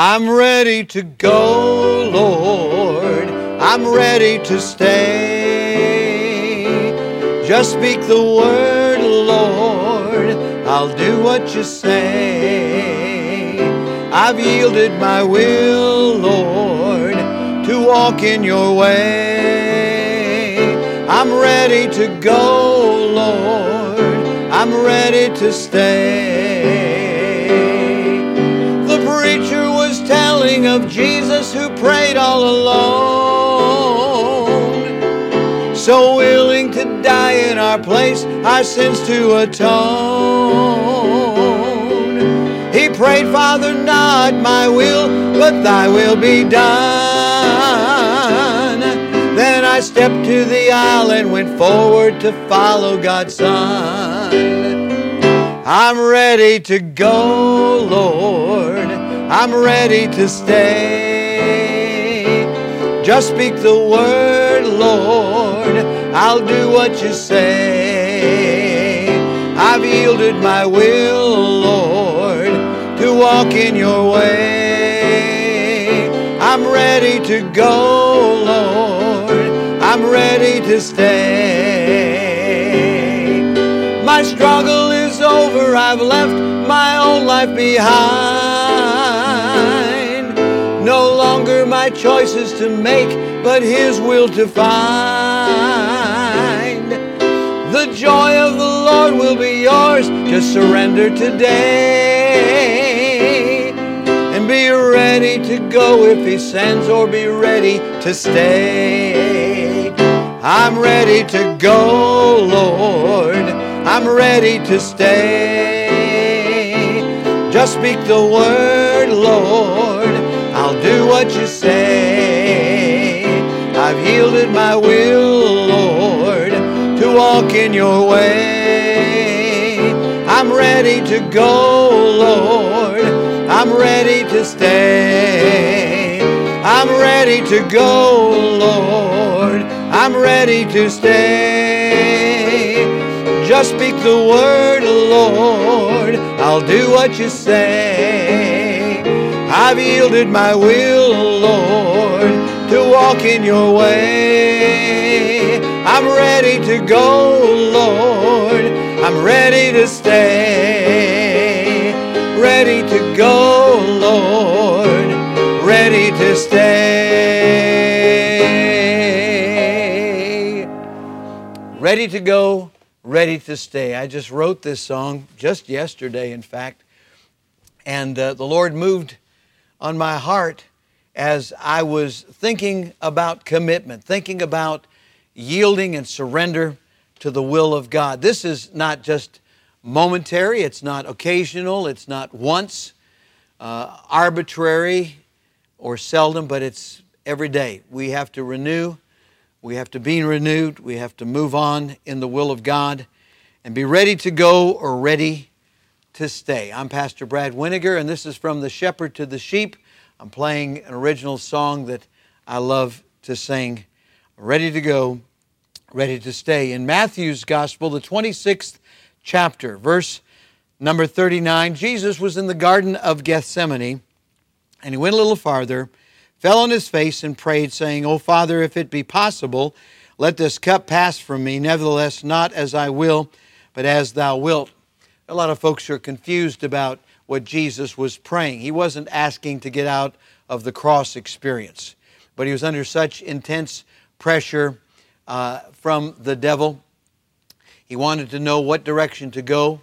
I'm ready to go, Lord. I'm ready to stay. Just speak the word, Lord. I'll do what you say. I've yielded my will, Lord, to walk in your way. I'm ready to go, Lord. I'm ready to stay. Telling of Jesus who prayed all alone. So willing to die in our place, our sins to atone. He prayed, Father, not my will, but thy will be done. Then I stepped to the aisle and went forward to follow God's Son. I'm ready to go, Lord. I'm ready to stay. Just speak the word, Lord. I'll do what you say. I've yielded my will, Lord, to walk in your way. I'm ready to go, Lord. I'm ready to stay. My struggle is over. I've left my old life behind. My choices to make, but His will to find. The joy of the Lord will be yours. Just surrender today and be ready to go if He sends, or be ready to stay. I'm ready to go, Lord. I'm ready to stay. Just speak the word, Lord. I'll do what you say. I've yielded my will, Lord, to walk in your way. I'm ready to go, Lord. I'm ready to stay. I'm ready to go, Lord. I'm ready to stay. Just speak the word, Lord. I'll do what you say. I've yielded my will, Lord, to walk in your way. I'm ready to go, Lord. I'm ready to stay. Ready to go, Lord. Ready to stay. Ready to go, ready to stay. I just wrote this song just yesterday, in fact, and uh, the Lord moved on my heart as I was thinking about commitment, thinking about yielding and surrender to the will of God. This is not just momentary, it's not occasional, it's not once, uh, arbitrary or seldom, but it's every day. We have to renew, we have to be renewed, we have to move on in the will of God and be ready to go or ready to stay. I'm Pastor Brad Weniger, and this is from The Shepherd to the Sheep. I'm playing an original song that I love to sing. Ready to go, ready to stay. In Matthew's Gospel, the 26th chapter, verse number 39, Jesus was in the Garden of Gethsemane, and he went a little farther, fell on his face, and prayed, saying, O Father, if it be possible, let this cup pass from me. Nevertheless, not as I will, but as thou wilt. A lot of folks are confused about what Jesus was praying. He wasn't asking to get out of the cross experience, but he was under such intense pressure uh, from the devil. He wanted to know what direction to go,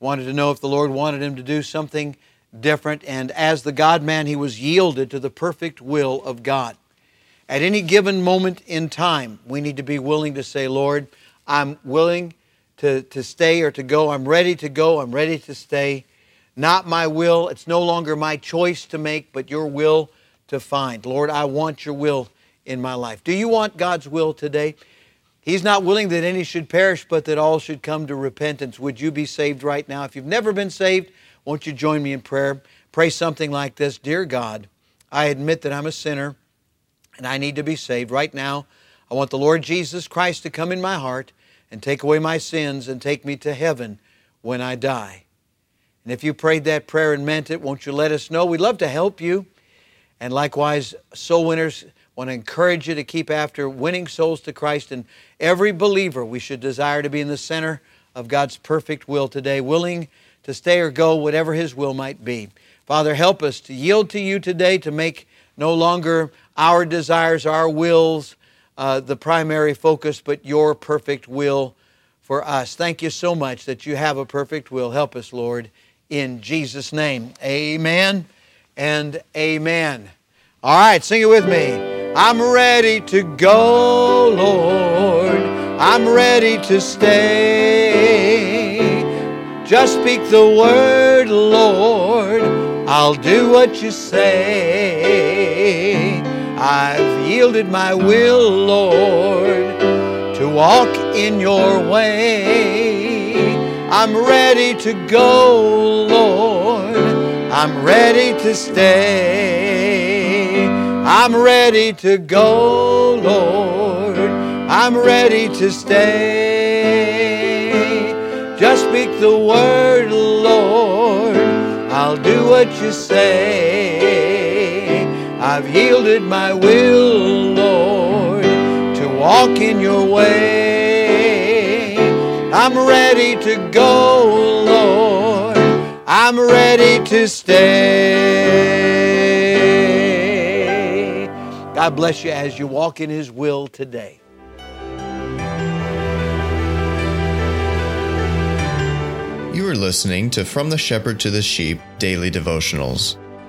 he wanted to know if the Lord wanted him to do something different, and as the God man, he was yielded to the perfect will of God. At any given moment in time, we need to be willing to say, Lord, I'm willing to, to stay or to go. I'm ready to go. I'm ready to stay. Not my will. It's no longer my choice to make, but your will to find. Lord, I want your will in my life. Do you want God's will today? He's not willing that any should perish, but that all should come to repentance. Would you be saved right now? If you've never been saved, won't you join me in prayer? Pray something like this Dear God, I admit that I'm a sinner and I need to be saved. Right now, I want the Lord Jesus Christ to come in my heart and take away my sins and take me to heaven when I die. And if you prayed that prayer and meant it, won't you let us know? We'd love to help you. And likewise, soul winners, want to encourage you to keep after winning souls to Christ. And every believer, we should desire to be in the center of God's perfect will today, willing to stay or go, whatever His will might be. Father, help us to yield to you today to make no longer our desires, our wills, uh, the primary focus, but your perfect will for us. Thank you so much that you have a perfect will. Help us, Lord, in Jesus' name. Amen and amen. All right, sing it with me. I'm ready to go, Lord. I'm ready to stay. Just speak the word, Lord. I'll do what you say. I've yielded my will, Lord, to walk in your way. I'm ready to go, Lord. I'm ready to stay. I'm ready to go, Lord. I'm ready to stay. Just speak the word, Lord. I'll do what you say. I've yielded my will, Lord, to walk in your way. I'm ready to go, Lord. I'm ready to stay. God bless you as you walk in His will today. You are listening to From the Shepherd to the Sheep Daily Devotionals.